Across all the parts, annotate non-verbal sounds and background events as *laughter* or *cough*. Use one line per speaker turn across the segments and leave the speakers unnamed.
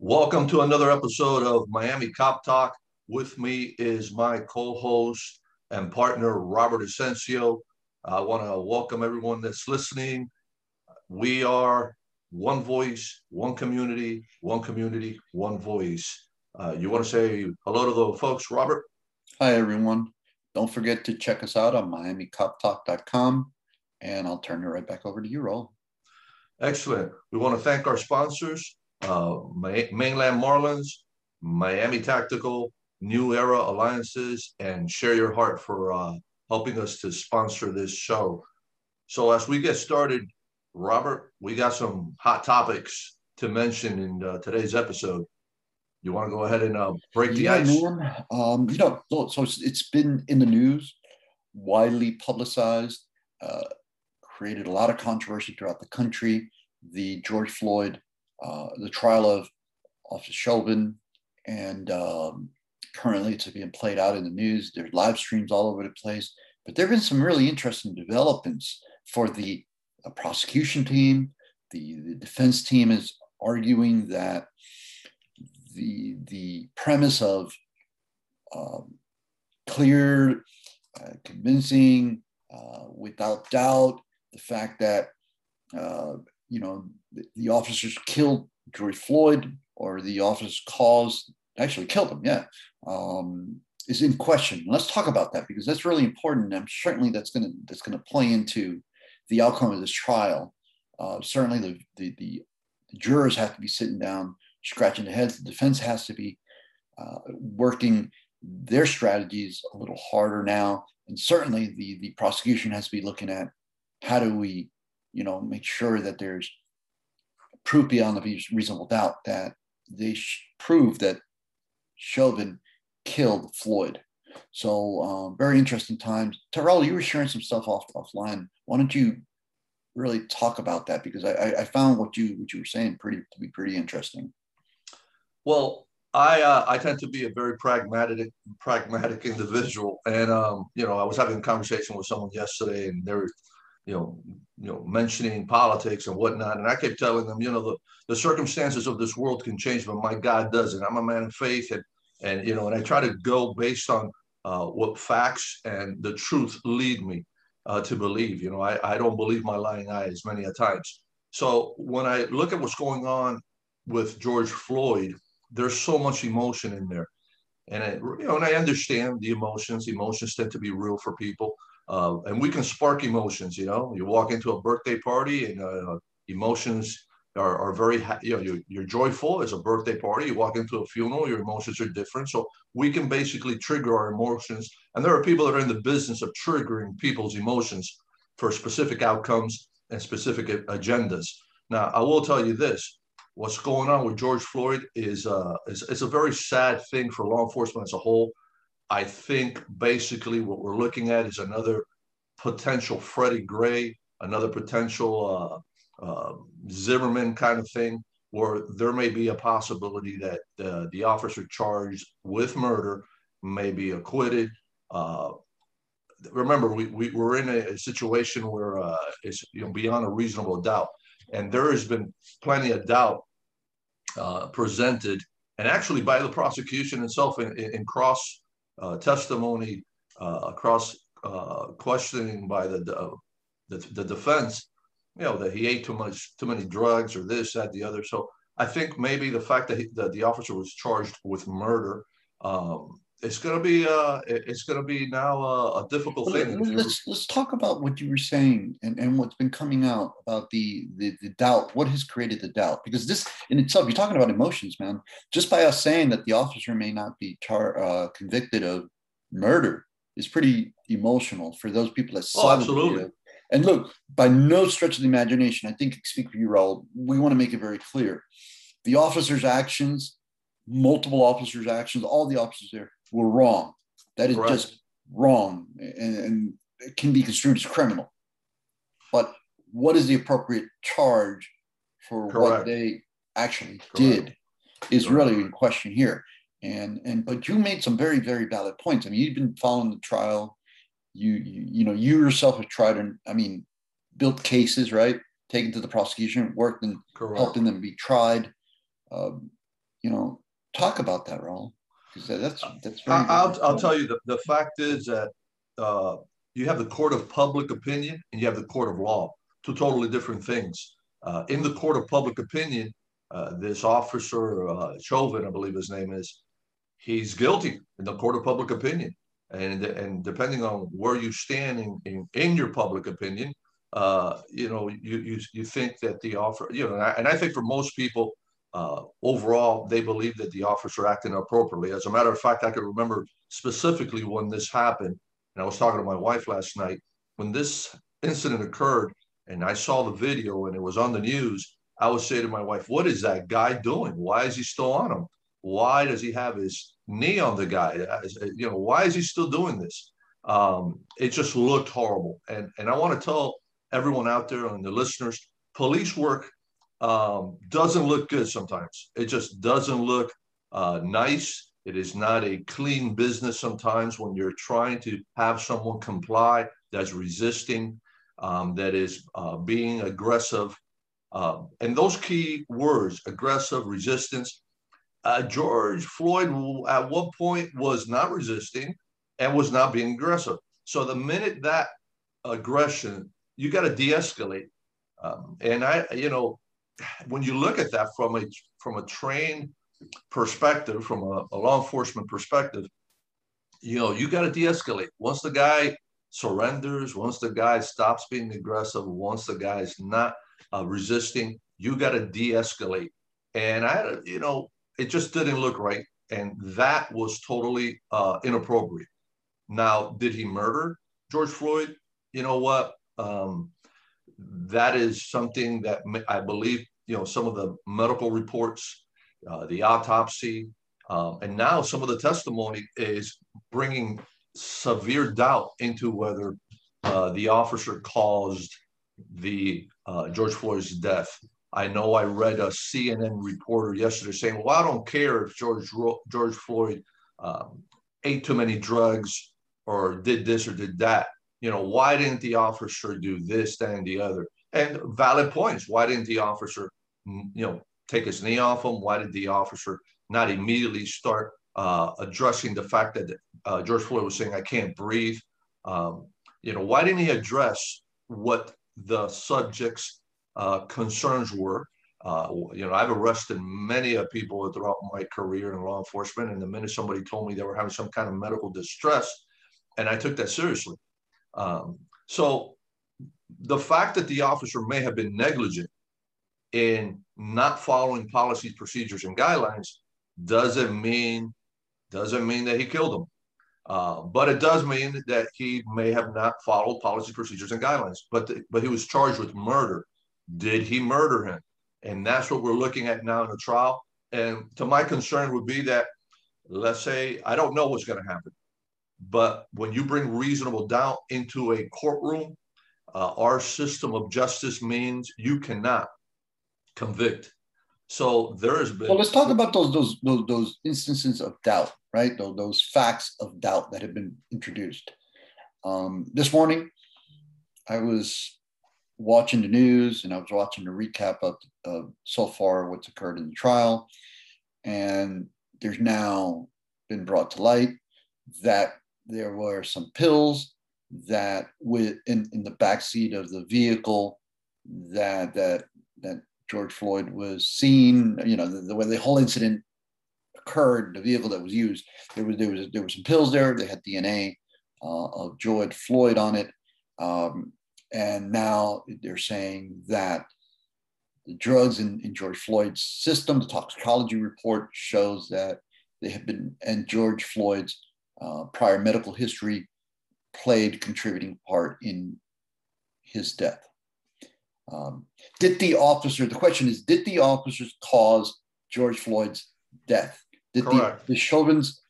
Welcome to another episode of Miami Cop Talk. With me is my co-host and partner Robert Asensio. I want to welcome everyone that's listening. We are one voice, one community, one community, one voice. Uh, you want to say hello to the folks, Robert?
Hi, everyone. Don't forget to check us out on MiamiCopTalk.com, and I'll turn it right back over to you, Raul.
Excellent. We want to thank our sponsors uh, Mainland Marlins, Miami Tactical, New Era Alliances, and Share Your Heart for uh, helping us to sponsor this show. So as we get started, Robert, we got some hot topics to mention in uh, today's episode. You want to go ahead and uh, break the
yeah,
ice?
Man. Um, you know, so it's been in the news, widely publicized, uh, created a lot of controversy throughout the country. The George Floyd uh, the trial of Officer Chauvin, and um, currently it's being played out in the news. There's live streams all over the place. But there have been some really interesting developments for the uh, prosecution team. The, the defense team is arguing that the, the premise of um, clear, uh, convincing, uh, without doubt, the fact that uh, you know, the, the officers killed George Floyd or the officers caused, actually killed him, yeah, um, is in question. Let's talk about that because that's really important. And certainly that's going to that's going to play into the outcome of this trial. Uh, certainly the, the, the the jurors have to be sitting down, scratching their heads. The defense has to be uh, working their strategies a little harder now, and certainly the the prosecution has to be looking at how do we you know, make sure that there's proof beyond a reasonable doubt that they sh- prove that Chauvin killed Floyd. So um, very interesting times. Terrell, you were sharing some stuff off offline. Why don't you really talk about that? Because I, I found what you what you were saying pretty to be pretty interesting.
Well, I uh, I tend to be a very pragmatic pragmatic *laughs* individual, and um, you know I was having a conversation with someone yesterday, and they were you know, you know, mentioning politics and whatnot. And I kept telling them, you know, the, the circumstances of this world can change, but my God doesn't. I'm a man of faith, and and you know, and I try to go based on uh, what facts and the truth lead me uh, to believe. You know, I, I don't believe my lying eyes many a times. So when I look at what's going on with George Floyd, there's so much emotion in there, and I, you know, and I understand the emotions. Emotions tend to be real for people. Uh, and we can spark emotions. You know, you walk into a birthday party and uh, emotions are, are very, ha- you know, you're, you're joyful. It's a birthday party. You walk into a funeral, your emotions are different. So we can basically trigger our emotions. And there are people that are in the business of triggering people's emotions for specific outcomes and specific agendas. Now, I will tell you this: what's going on with George Floyd is uh, is, is a very sad thing for law enforcement as a whole. I think basically what we're looking at is another potential Freddie Gray, another potential uh, uh, Zimmerman kind of thing, where there may be a possibility that uh, the officer charged with murder may be acquitted. Uh, remember, we, we, we're in a, situation where uh, it's you know, beyond a reasonable doubt. And there has been plenty of doubt uh, presented, and actually by the prosecution itself in, in, in cross testimony uh, across uh, questioning by the, the, the defense, you know, that he ate too much, too many drugs or this, that, the other. So I think maybe the fact that, he, that the officer was charged with murder um, it's going to be uh, it's going to be now a, a difficult well, thing.
Let's let's talk about what you were saying and, and what's been coming out about the, the the doubt. What has created the doubt? Because this in itself, you're talking about emotions, man. Just by us saying that the officer may not be char- uh, convicted of murder is pretty emotional for those people that
saw oh, absolutely. the video.
And look, by no stretch of the imagination, I think speak for you, Raul. We want to make it very clear: the officer's actions, multiple officers' actions, all the officers there were wrong. That is Correct. just wrong and, and, it can be construed as criminal. But what is the appropriate charge for Correct. what they actually Correct. did is really in question here. And and but you made some very very valid points. I mean, you've been following the trial. You you, you know you yourself have tried and I mean built cases right, taken to the prosecution, worked and helping them be tried. Um, you know, talk about that, Raul, because that's that's very.
I'll, I'll tell you the, the fact is that uh, you have the court of public opinion and you have the court of law, two totally different things. Uh, in the court of public opinion, uh, this officer uh, Chauvin, I believe his name is, he's guilty in the court of public opinion, and and depending on where you stand in in, in your public opinion, uh, you know, you, you you think that the offer, you know, and I, and I think for most people, uh, overall, they believe that the officer acted appropriately. As a matter of fact, I can remember specifically when this happened, and I was talking to my wife last night when this incident occurred, and I saw the video and it was on the news. I would say to my wife, "What is that guy doing? Why is he still on him? Why does he have his knee on the guy? You know, why is he still doing this?" Um, it just looked horrible, and and I want to tell everyone out there and the listeners, police work um, doesn't look good sometimes. It just doesn't look uh, nice. It is not a clean business sometimes when you're trying to have someone comply that's resisting, um, that is uh, being aggressive. Uh, and those key words, aggressive, resistance. Uh, George Floyd at one point was not resisting and was not being aggressive. So the minute that aggression you got to de-escalate. Um, and I, you know, when you look at that from a from a trained perspective, from a, a law enforcement perspective, you know, you got to de-escalate. Once the guy surrenders, once the guy stops being aggressive, once the guy is not uh, resisting, you got to de-escalate. And I, you know, it just didn't look right, and that was totally uh, inappropriate. Now, did he murder George Floyd? You know what? Um, that is something that I believe, you know, some of the medical reports, uh, the autopsy, um, and now some of the testimony is bringing severe doubt into whether uh, the officer caused the uh, George Floyd's death. I know I read a CNN reporter yesterday saying, "Well, I don't care if George George Floyd um, ate too many drugs or did this or did that you know, why didn't the officer do this, that, and the other? And valid points. Why didn't the officer, you know, take his knee off him? Why did the officer not immediately start uh, addressing the fact that uh, George Floyd was saying, I can't breathe? Um, you know, why didn't he address what the subject's uh, concerns were? Uh, you know, I've arrested many people throughout my career in law enforcement, and the minute somebody told me they were having some kind of medical distress, and I took that seriously. Um, so the fact that the officer may have been negligent in not following policies, procedures, and guidelines doesn't mean doesn't mean that he killed him. Uh, but it does mean that he may have not followed policy, procedures, and guidelines. But the, but he was charged with murder. Did he murder him? And that's what we're looking at now in the trial. And to my concern would be that, let's say, I don't know what's going to happen. But when you bring reasonable doubt into a courtroom, uh, our system of justice means you cannot convict. So there has been.
Well, let's talk about those those those, those instances of doubt, right? Those, those facts of doubt that have been introduced. Um, this morning, I was watching the news and I was watching the recap of, of so far what's occurred in the trial, and there's now been brought to light that there were some pills that with in, in the back seat of the vehicle that that that George Floyd was seen, you know, the, the way the whole incident occurred, the vehicle that was used, there was there was there were some pills there. They had DNA uh, of George Floyd on it, um, and now they're saying that the drugs in, in George Floyd's system, the toxicology report shows that they have been, and George Floyd's uh, prior medical history played contributing part in his death. Um, did the officer, the question is, did the officers cause George Floyd's death? Did Correct. the, the Chauvin's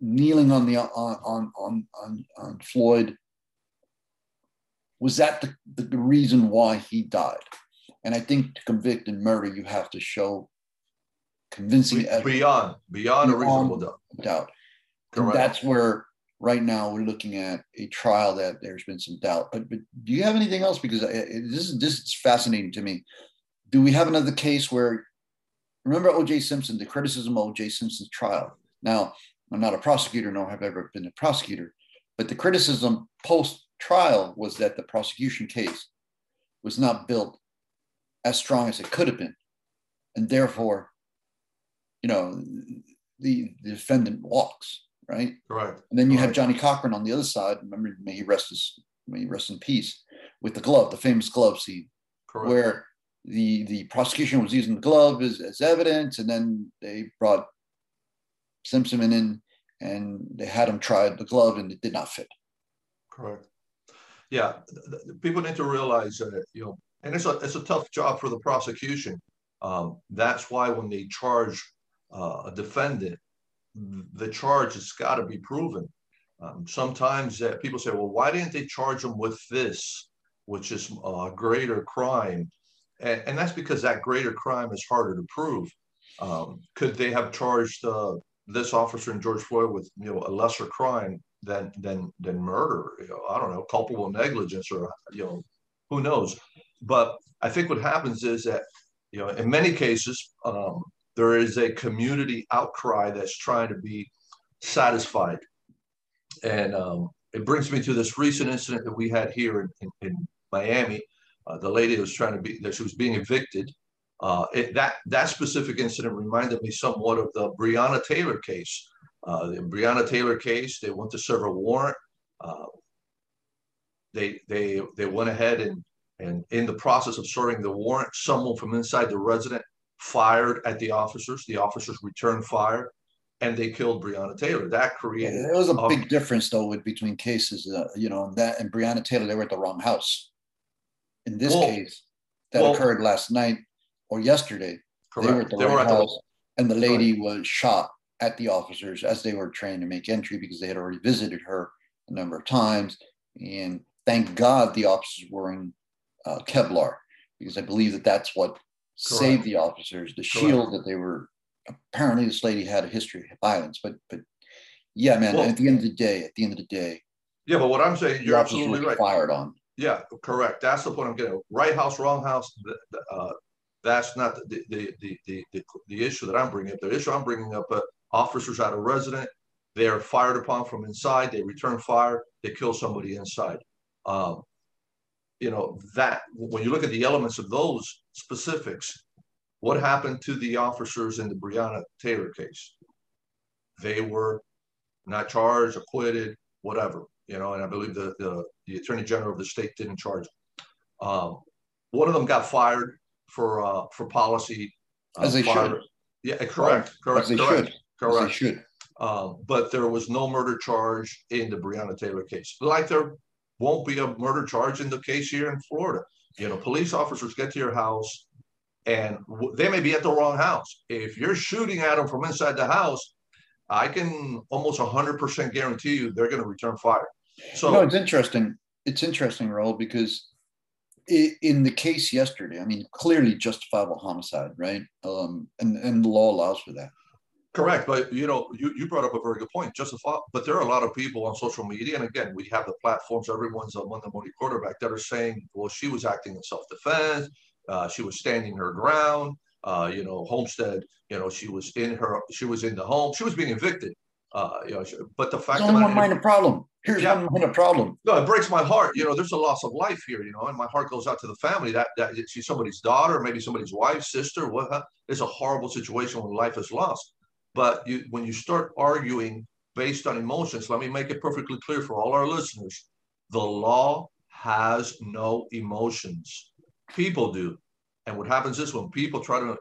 kneeling on the on on on on, on Floyd was that the, the, reason why he died? And I think to convict and murder, you have to show convincing
beyond beyond, beyond a reasonable doubt.
doubt. And that's where right now we're looking at a trial that there's been some doubt. But, but do you have anything else? Because uh, this is this is fascinating to me. Do we have another case where remember O.J. Simpson, the criticism of O.J. Simpson's trial. Now, I'm not a prosecutor, nor have I ever been a prosecutor, but the criticism post trial was that the prosecution case was not built as strong as it could have been. And therefore, you know, the, the defendant walks, right?
Correct.
And then you
right.
have Johnnie Cochran on the other side. Remember, may he rest his, may he rest in peace, with the glove, the famous glove scene, Correct. where the the prosecution was using the glove as, as evidence, and then they brought Simpson in and they had him try the glove, and it did not fit.
Correct. Yeah, people need to realize that you know, and it's a it's a tough job for the prosecution. Um, that's why when they charge uh, a defendant, the charge has got to be proven. Um, sometimes uh, people say, well, why didn't they charge him with this, which is a greater crime? And, and that's because that greater crime is harder to prove. Um, could they have charged uh, this officer and George Floyd with you know a lesser crime than than than murder? You know, I don't know, culpable negligence or you know, who knows? But I think what happens is that you know in many cases um, there is a community outcry that's trying to be satisfied, and um, it brings me to this recent incident that we had here in, in, in Miami uh, the lady was trying to be that she was being evicted. Uh, it, that that specific incident reminded me somewhat of the Breonna Taylor case. Uh, the Breonna Taylor case, they went to serve a warrant. Uh, they they they went ahead and and in the process of serving the warrant, someone from inside the resident fired at the officers. The officers returned fire, and they killed Breonna Taylor. That created.
There was a big difference though with between cases. Uh, you know that and Breonna Taylor, they were at the wrong house. In this well, case, that well, occurred last night or yesterday. Correct. They were at the they right house, the, and the lady right. was shot at the officers as they were trying to make entry because they had already visited her a number of times. And thank God the officers were in uh, Kevlar because I believe that that's what Saved the officers. The shield Correct. that they were apparently this lady had a history of violence, but but yeah, man. Well, at the end of the day, at the end of the day,
yeah. But what I'm saying, you're absolutely right.
Fired on.
Yeah, correct. That's the point I'm getting. Right house, wrong house. Uh, that's not the the, the the, the the issue that I'm bringing up. The issue I'm bringing up: uh, officers at a resident, they are fired upon from inside. They return fire. They kill somebody inside. Um, you know that when you look at the elements of those specifics, what happened to the officers in the Breonna Taylor case? They were not charged, acquitted, whatever you know, and I believe the, the, the attorney general of the state didn't charge them. Um, one of them got fired for uh, for policy.
Uh, As they should.
Yeah, correct, correct,
As they
correct,
should.
correct.
As they should.
Um, but there was no murder charge in the Breonna Taylor case. Like there won't be a murder charge in the case here in Florida. You know, police officers get to your house and they may be at the wrong house. If you're shooting at them from inside the house, I can almost 100% guarantee you they're going to return fire. So
you know, it's interesting. It's interesting, Raul, because in the case yesterday, I mean, clearly justifiable homicide, right? Um, and and the law allows for that.
Correct, but you know, you, you brought up a very good point. Justify, but there are a lot of people on social media, and again, we have the platforms. Everyone's a Monday morning quarterback that are saying, "Well, she was acting in self-defense. Uh, she was standing her ground. Uh, you know, Homestead. You know, she was in her. She was in the home. She was being evicted. Uh, you know, but the fact
There's only one minor problem. Here's yeah. one minor problem.
No, it breaks my heart. You know, there's a loss of life here. You know, and my heart goes out to the family. That that she's somebody's daughter, maybe somebody's wife, sister. What? It's a horrible situation when life is lost. But you, when you start arguing based on emotions, let me make it perfectly clear for all our listeners: the law has no emotions. People do, and what happens is when people try to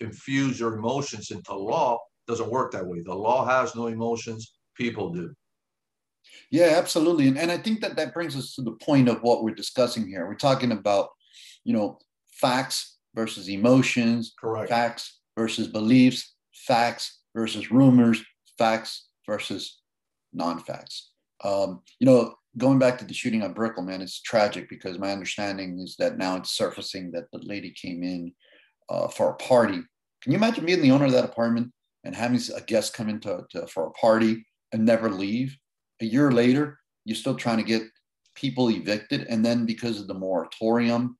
infuse your emotions into law, doesn't work that way. The law has no emotions, people do.
Yeah, absolutely. And, and I think that that brings us to the point of what we're discussing here. We're talking about, you know, facts versus emotions,
correct.
Facts versus beliefs, facts versus rumors, facts versus non-facts. Um, you know, going back to the shooting on Brickell, man, it's tragic because my understanding is that now it's surfacing that the lady came in uh, for a party. Can you imagine being the owner of that apartment and having a guest come into to, for a party and never leave. A year later, you're still trying to get people evicted. And then because of the moratorium,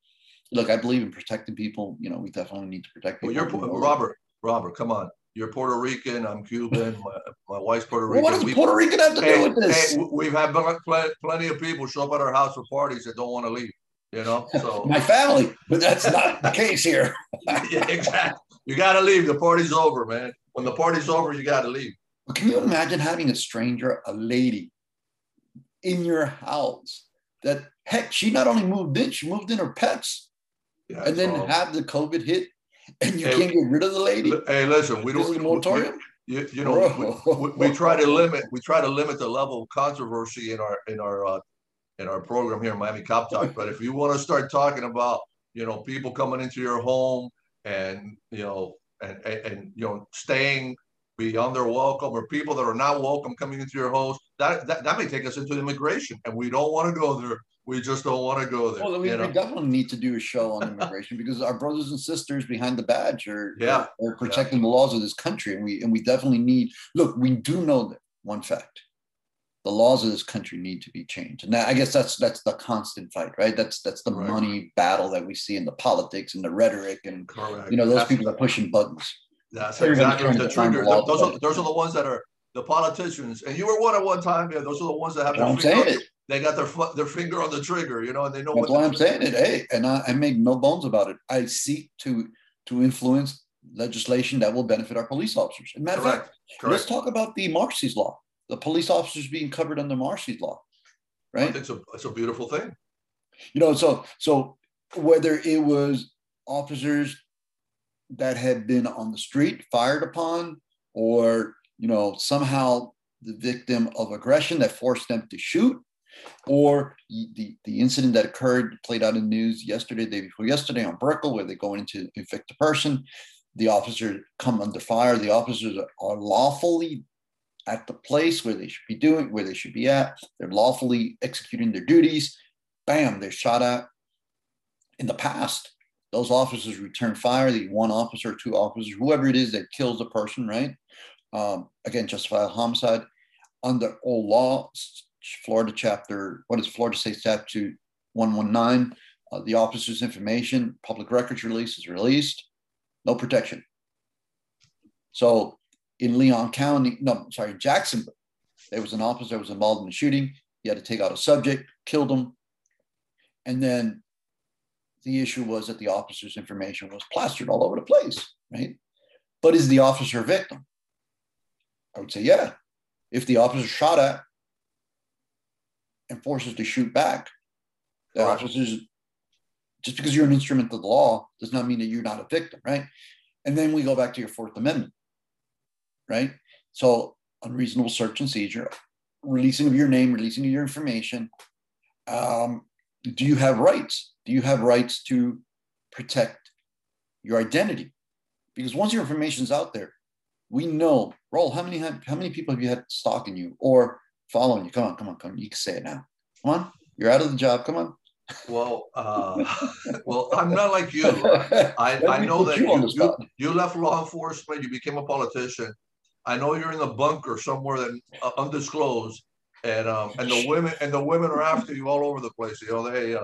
look, I believe in protecting people. You know, we definitely need to protect people.
Well, you're, Robert, Robert, come on. You're Puerto Rican. I'm Cuban. *laughs* My, my wife's Puerto Rican.
Well, what does we, Puerto Rican have to hey, do with this?
Hey, we've had plenty of people show up at our house for parties that don't want to leave. You know, *laughs* so
my family, but that's not the case here. *laughs*
yeah, exactly. You got to leave. The party's over, man. When the party's over, you got to leave.
Can you imagine having a stranger, a lady, in your house? That heck, she not only moved in, she moved in her pets, yeah, and then have the COVID hit and you hey, can't get rid of the lady.
Hey, listen, we don't. moratorium. You, you know, we, *laughs* we, we, try to limit. We try to limit the level of controversy in our in our uh, in our program here in Miami Cop Talk. But if you want to start talking about, you know, people coming into your home and you know and, and, and you know staying beyond their welcome or people that are not welcome coming into your house, that, that that may take us into immigration, and we don't want to go there we just don't want to go there.
Well, we, we definitely need to do a show on immigration because our brothers and sisters behind the badge are, *laughs*
yeah.
are, are protecting yeah. the laws of this country. And we and we definitely need look, we do know that one fact. The laws of this country need to be changed. And that, I guess that's that's the constant fight, right? That's that's the right. money battle that we see in the politics and the rhetoric and Correct. you know, those that's, people are pushing buttons.
That's exactly the trigger. Those are, those are the ones that are the politicians, and you were one at one time. Yeah, those are the ones that have.
I'm saying it
they got their their finger on the trigger, you know, and they know
That's
what.
why I'm saying it. Hey, and I, I make no bones about it. I seek to to influence legislation that will benefit our police officers. As matter of fact, Correct. let's talk about the Marsy's law, the police officers being covered under Marsy's law, right?
It's a, it's a beautiful thing.
You know, so so whether it was officers that had been on the street fired upon, or you know somehow the victim of aggression that forced them to shoot, or the, the incident that occurred, played out in the news yesterday, day before yesterday on Brickell, where they're going into evict a person. The officers come under fire. The officers are lawfully at the place where they should be doing, where they should be at. They're lawfully executing their duties. Bam, they're shot at. In the past, those officers return fire. The one officer, two officers, whoever it is that kills the person, right? Um, again, justifiable homicide under all laws Florida chapter, what is Florida State Statute 119? Uh, the officer's information, public records release is released, no protection. So in Leon County, no, sorry, Jacksonville, there was an officer that was involved in the shooting. He had to take out a subject, killed him. And then the issue was that the officer's information was plastered all over the place, right? But is the officer a victim? I would say, yeah. If the officer shot at and forces to shoot back. The right. officers, just because you're an instrument of the law does not mean that you're not a victim, right? And then we go back to your Fourth Amendment, right? So unreasonable search and seizure, releasing of your name, releasing of your information. Um, do you have rights? Do you have rights to protect your identity? Because once your information is out there, we know. Raul. How many how many people have you had stalking you or following you. Come on, come on, come on. You can say it now. Come on. You're out of the job. Come on.
Well, uh, *laughs* well, I'm not like you. I, *laughs* I know that you, you, you, left law enforcement. You became a politician. I know you're in the bunker somewhere that uh, undisclosed, and um, and the women and the women are after you all over the place. You know they. Uh,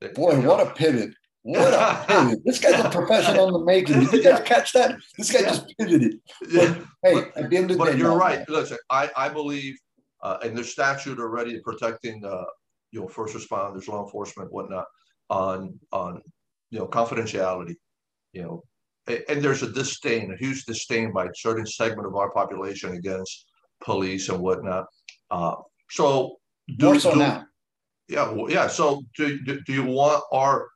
they Boy, you know, what a pivot! What a *laughs* pivot! This guy's a professional in the making. Did you guys catch that? This guy yeah. just pivoted. But, yeah. Hey, but, at the end of the day,
you're right. Listen, I I believe uh, and there's statute already protecting uh, you know first responders, law enforcement, whatnot on on you know confidentiality, you know, and, and there's a disdain, a huge disdain by a certain segment of our population against police and whatnot. Uh, so
do, so do, now.
Yeah, well, yeah. So do, do, do you want our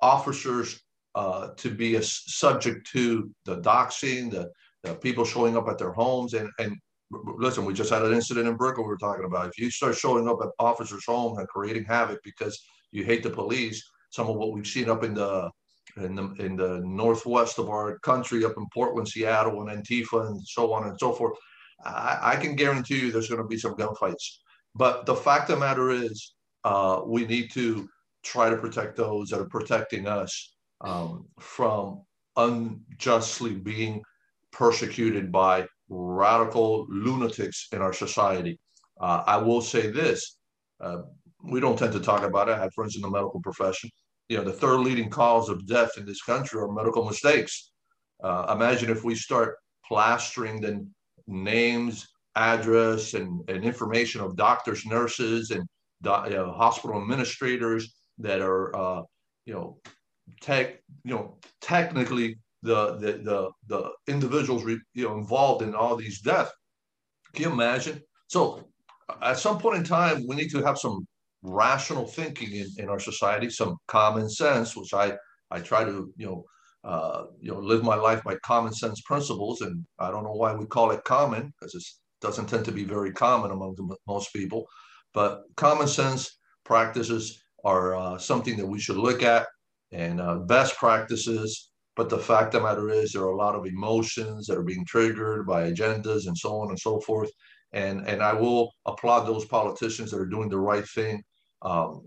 officers uh, to be a subject to the doxing, the, the people showing up at their homes and, and listen, we just had an incident in Brickell we were talking about. If you start showing up at officers' homes and creating havoc because you hate the police, some of what we've seen up in the in the in the northwest of our country, up in Portland, Seattle, and Antifa, and so on and so forth, I, I can guarantee you there's going to be some gunfights. But the fact of the matter is, uh, we need to try to protect those that are protecting us um, from unjustly being persecuted by radical lunatics in our society. Uh, I will say this uh, we don't tend to talk about it. I have friends in the medical profession. You know, the third leading cause of death in this country are medical mistakes. Uh, imagine if we start plastering the names, address, and, and information of doctors, nurses, and you know, hospital administrators that are, uh, you know, tech, you know, technically the the the, the individuals re, you know involved in all these deaths. Can you imagine? So at some point in time, we need to have some rational thinking in, in our society, some common sense, which I I try to you know uh, you know live my life by common sense principles, and I don't know why we call it common because it doesn't tend to be very common among the, most people, but common sense practices are uh, something that we should look at, and uh, best practices. But the fact of the matter is, there are a lot of emotions that are being triggered by agendas and so on and so forth. And and I will applaud those politicians that are doing the right thing um,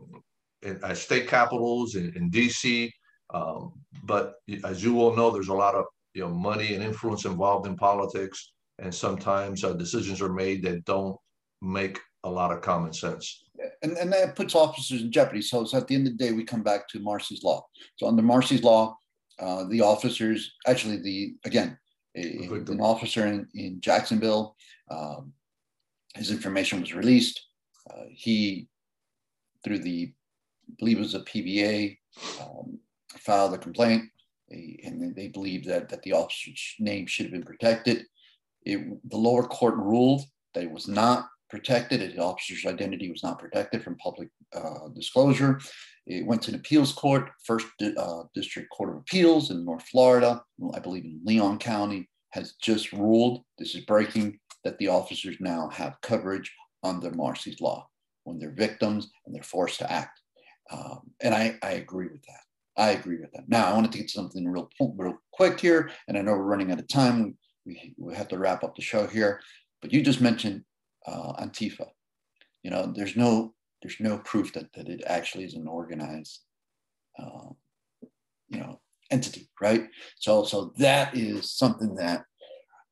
at state capitals in, in DC. Um, but as you all know, there's a lot of you know money and influence involved in politics, and sometimes uh, decisions are made that don't make a lot of common sense.
And, and that puts officers in jeopardy. So, so at the end of the day, we come back to Marsy's law. So under Marsy's law, uh, the officers, actually, the again, a, an officer in, in Jacksonville, um, his information was released. Uh, he through the, I believe it was a PBA, um, filed a complaint, and they believed that, that the officer's name should have been protected. It, the lower court ruled that it was not protected, the officer's identity was not protected from public uh, disclosure. It went to an appeals court, first uh, district court of appeals in North Florida, I believe in Leon County, has just ruled, this is breaking, that the officers now have coverage under Marsy's law when they're victims and they're forced to act. Um, and I, I agree with that. I agree with that. Now, I wanted to get something real, real quick here, and I know we're running out of time. We, we have to wrap up the show here, but you just mentioned uh, Antifa. You know, there's no there's no proof that, that it actually is an organized, uh, you know, entity, right? So so that is something that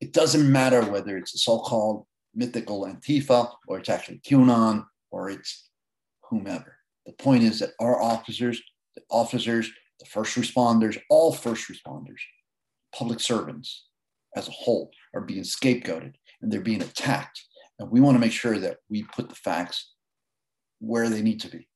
it doesn't matter whether it's a so-called mythical Antifa or it's actually QAnon or it's whomever. The point is that our officers, the officers, the first responders, all first responders, public servants as a whole are being scapegoated and they're being attacked. And we want to make sure that we put the facts where they need to be.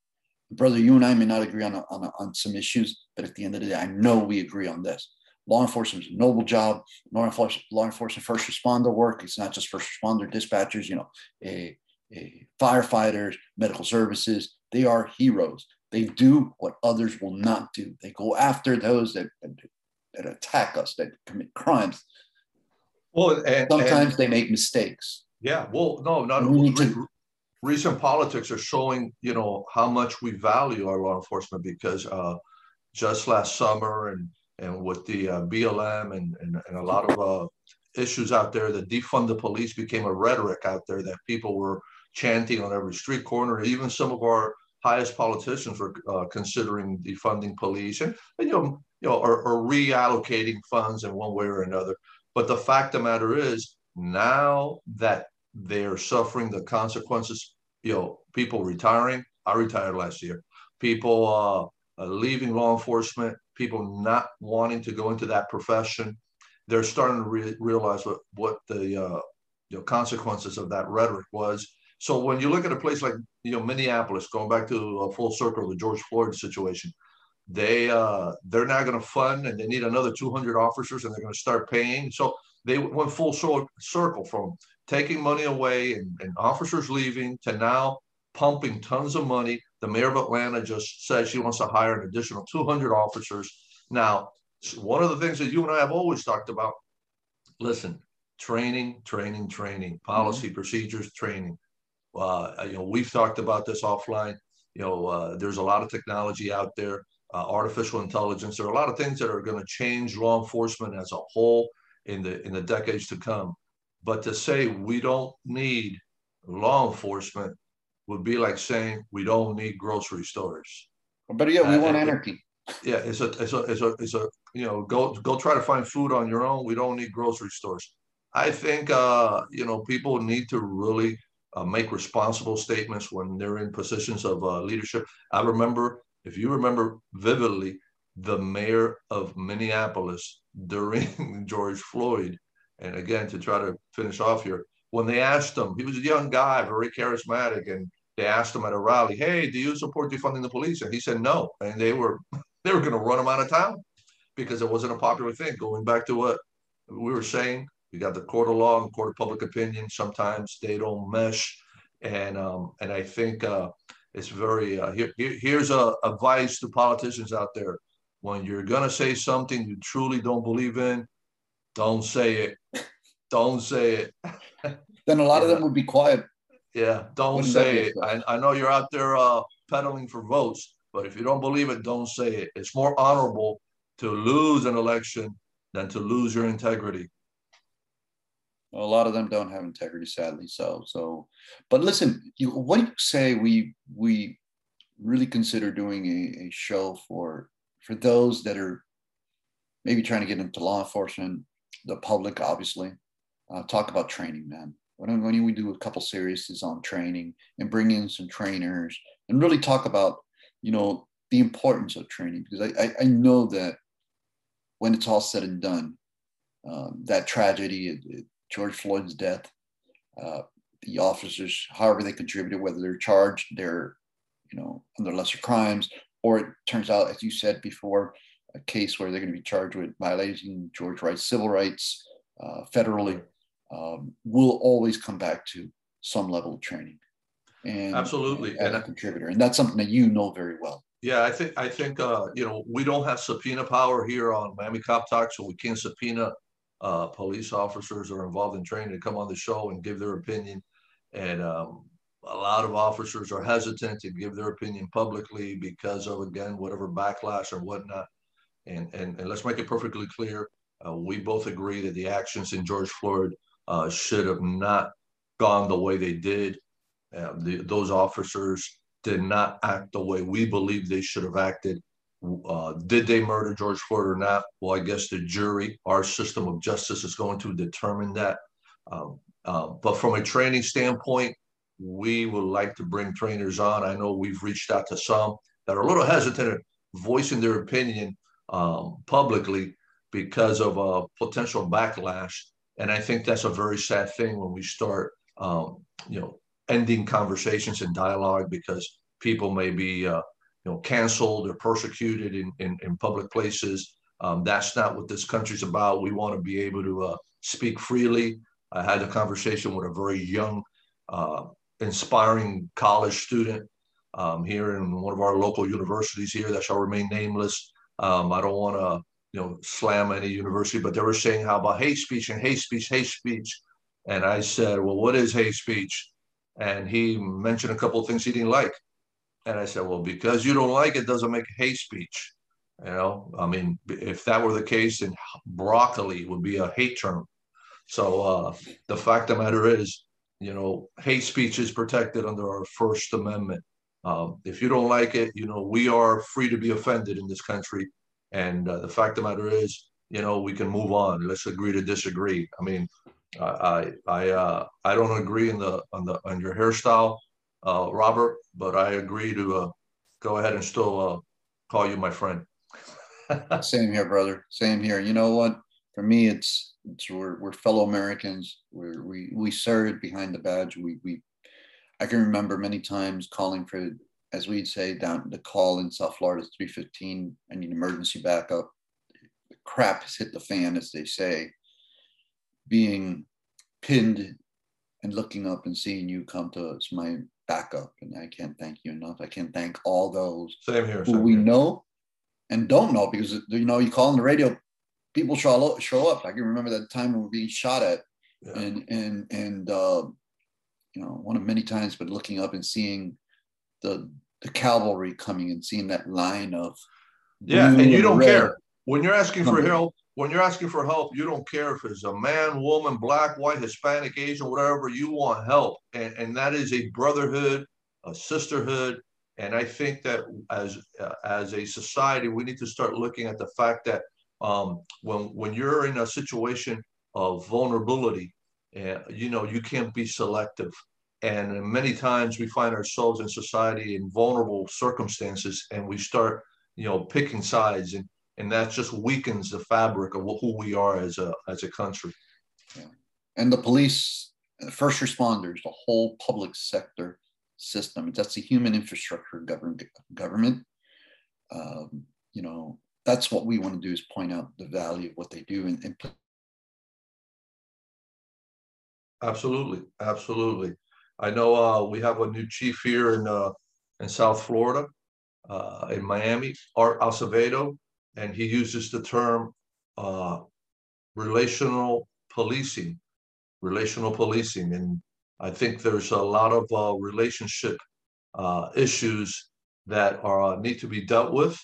Brother, you and I may not agree on, on, on some issues, but at the end of the day, I know we agree on this. Law enforcement is a noble job. Law enforcement, law enforcement first responder work. It's not just first responder dispatchers, you know, a a firefighters, medical services, they are heroes. They do what others will not do. They go after those that, that attack us, that commit crimes. Well, and, sometimes and, they make mistakes.
Yeah. Well, no, not we re- to, recent politics are showing, you know, how much we value our law enforcement because uh, just last summer and and with the uh, BLM and, and, and a lot of uh, issues out there, the defund the police became a rhetoric out there that people were chanting on every street corner. Even some of our highest politicians were uh, considering defunding police and, and, you know, you know, or reallocating funds in one way or another. But the fact of the matter is, now that they're suffering the consequences, you know, people retiring. I retired last year. People uh, uh, leaving law enforcement. People not wanting to go into that profession. They're starting to re- realize what what the uh, you know consequences of that rhetoric was so when you look at a place like you know Minneapolis, going back to a full circle, the George Floyd situation, they uh, they're now going to fund and they need another 200 officers and they're going to start paying. So they went full circle from taking money away and, and officers leaving to now pumping tons of money. The mayor of Atlanta just said she wants to hire an additional 200 officers. Now, one of the things that you and I have always talked about, listen, training, training, training, policy, mm-hmm. procedures, training. Uh, you know, we've talked about this offline. You know, uh, there's a lot of technology out there, uh, artificial intelligence. There are a lot of things that are going to change law enforcement as a whole in the in the decades to come. But to say we don't need law enforcement would be like saying we don't need grocery stores.
But yeah, we want anarchy.
Yeah, it's a it's a it's a it's a you know go go try to find food on your own. We don't need grocery stores. I think uh, you know people need to really uh, make responsible statements when they're in positions of uh, leadership. I remember, if you remember vividly, the mayor of Minneapolis during *laughs* George Floyd. And again, to try to finish off here, when they asked him, he was a young guy, very charismatic, and they asked him at a rally, "Hey, do you support defunding the police?" And he said no, and they were *laughs* they were going to run him out of town because it wasn't a popular thing. Going back to what we were saying, you got the court of law and court of public opinion. Sometimes they don't mesh, and um, and I think uh, it's very uh, here, here's a advice to politicians out there: when you're gonna say something you truly don't believe in, don't say it. Don't say it.
then a lot yeah. of them would be quiet.
Yeah, don't Wouldn't say it. I, I know you're out there uh, peddling for votes, but if you don't believe it, don't say it. It's more honorable to lose an election than to lose your integrity.
Well, a lot of them don't have integrity, sadly. So, so, but listen, you, what do you say we we really consider doing a, a show for for those that are maybe trying to get into law enforcement, the public, obviously. Uh, talk about training, man. Why don't, why don't we do a couple series on training and bring in some trainers and really talk about, you know, the importance of training because I, I, I know that when it's all said and done, um, that tragedy, it, it, George Floyd's death, uh, the officers, however they contributed, whether they're charged, they're, you know, under lesser crimes, or it turns out, as you said before, a case where they're going to be charged with violating George Wright's civil rights uh, federally um, will always come back to some level of training.
And absolutely,
as and a contributor, and that's something that you know very well.
Yeah, I think I think uh, you know we don't have subpoena power here on Miami Cop Talk, so we can't subpoena uh, police officers are involved in training to come on the show and give their opinion. And um, a lot of officers are hesitant to give their opinion publicly because of again whatever backlash or whatnot. And and, and let's make it perfectly clear: uh, we both agree that the actions in George Floyd uh, should have not gone the way they did. Uh, the, those officers did not act the way we believe they should have acted. Uh, did they murder George Floyd or not? Well, I guess the jury, our system of justice, is going to determine that. Um, uh, but from a training standpoint, we would like to bring trainers on. I know we've reached out to some that are a little hesitant voicing their opinion um, publicly because of a potential backlash. And I think that's a very sad thing when we start, um, you know, ending conversations and dialogue because people may be, uh, you know, canceled or persecuted in, in, in public places. Um, that's not what this country's about. We want to be able to uh, speak freely. I had a conversation with a very young, uh, inspiring college student um, here in one of our local universities here that shall remain nameless. Um, I don't want to you know, slam any university, but they were saying how about hate speech and hate speech, hate speech. And I said, well, what is hate speech? And he mentioned a couple of things he didn't like. And I said, well, because you don't like it doesn't make hate speech. You know, I mean, if that were the case, then broccoli would be a hate term. So uh, the fact of the matter is, you know, hate speech is protected under our First Amendment. Um, if you don't like it, you know, we are free to be offended in this country. And uh, the fact of the matter is, you know, we can move on. Let's agree to disagree. I mean, I I uh, I don't agree in the on the on your hairstyle, uh, Robert, but I agree to uh, go ahead and still uh, call you my friend. *laughs*
Same here, brother. Same here. You know what? For me, it's it's we're, we're fellow Americans. We're, we we serve behind the badge. We we I can remember many times calling for as we'd say down the call in South Florida, 315, I need emergency backup. The crap has hit the fan, as they say. Being pinned and looking up and seeing you come to us, my backup. And I can't thank you enough. I can't thank all those
same here,
who
same
we
here.
know and don't know because you know you call on the radio, people show up, show up. I can remember that time when we were being shot at, yeah. and and and uh, you know one of many times, but looking up and seeing the the cavalry coming and seeing that line of
yeah, and you don't care when you're asking for help. When you're asking for help, you don't care if it's a man, woman, black, white, Hispanic, Asian, whatever. You want help, and and that is a brotherhood, a sisterhood, and I think that as uh, as a society, we need to start looking at the fact that um, when when you're in a situation of vulnerability, uh, you know you can't be selective. And many times we find ourselves in society in vulnerable circumstances and we start, you know, picking sides. And, and that just weakens the fabric of who we are as a as a country.
Yeah. And the police, the first responders, the whole public sector system. That's the human infrastructure government. Government. Um, you know, that's what we want to do is point out the value of what they do and, and
Absolutely, absolutely. I know uh, we have a new chief here in uh, in South Florida, uh, in Miami, Art Acevedo, and he uses the term uh, relational policing, relational policing, and I think there's a lot of uh, relationship uh, issues that are need to be dealt with.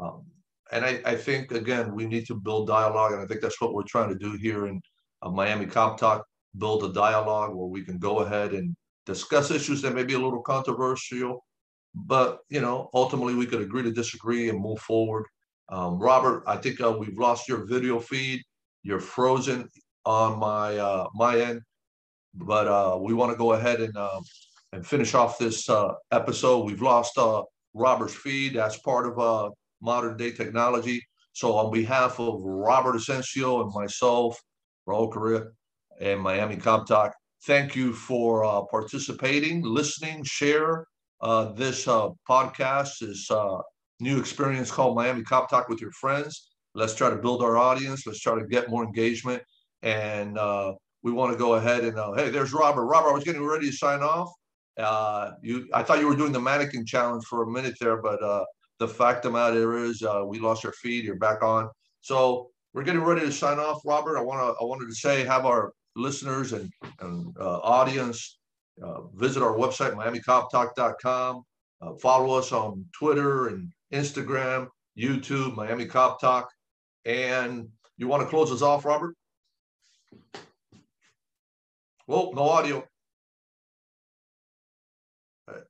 Um, and I, I, think again we need to build dialogue, and I think that's what we're trying to do here in Miami Cop Talk build a dialogue where we can go ahead and discuss issues that may be a little controversial, but you know, ultimately we could agree to disagree and move forward. Um, Robert, I think uh, we've lost your video feed. You're frozen on my uh, my end, but uh, we want to go ahead and um, and finish off this uh, episode. We've lost uh, Robert's feed. That's part of uh, modern day technology. So on behalf of Robert Asensio and myself, Raul Correa, and Miami Cop Talk. Thank you for uh, participating, listening, share uh, this uh, podcast, this uh, new experience called Miami Cop Talk with your friends. Let's try to build our audience. Let's try to get more engagement. And uh, we want to go ahead and, uh, hey, there's Robert. Robert, I was getting ready to sign off. you, I thought you were doing the mannequin challenge for a minute there, but the fact of the matter is we lost our feed. You're back on. So we're getting ready to sign off, Robert. I want to I wanted to say have our listeners and, and uh, audience, uh, visit our website, miamicoptalk.com. Uh, follow us on Twitter and Instagram, YouTube, Miami Cop Talk. And you want to close us off, Robert? Well, no audio.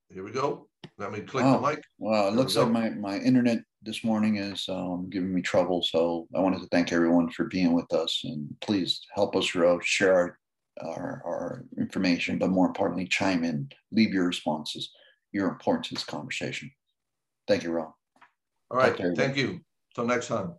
here we go. Let me click oh, the mic.
Well, it looks like my, my internet this morning is um, giving me trouble. So I wanted to thank everyone for being with us and please help us grow, share our, our, our information, but more importantly, chime in, leave your responses. You're important to this conversation. Thank you, Ron.
All right. Thank you. Till next time.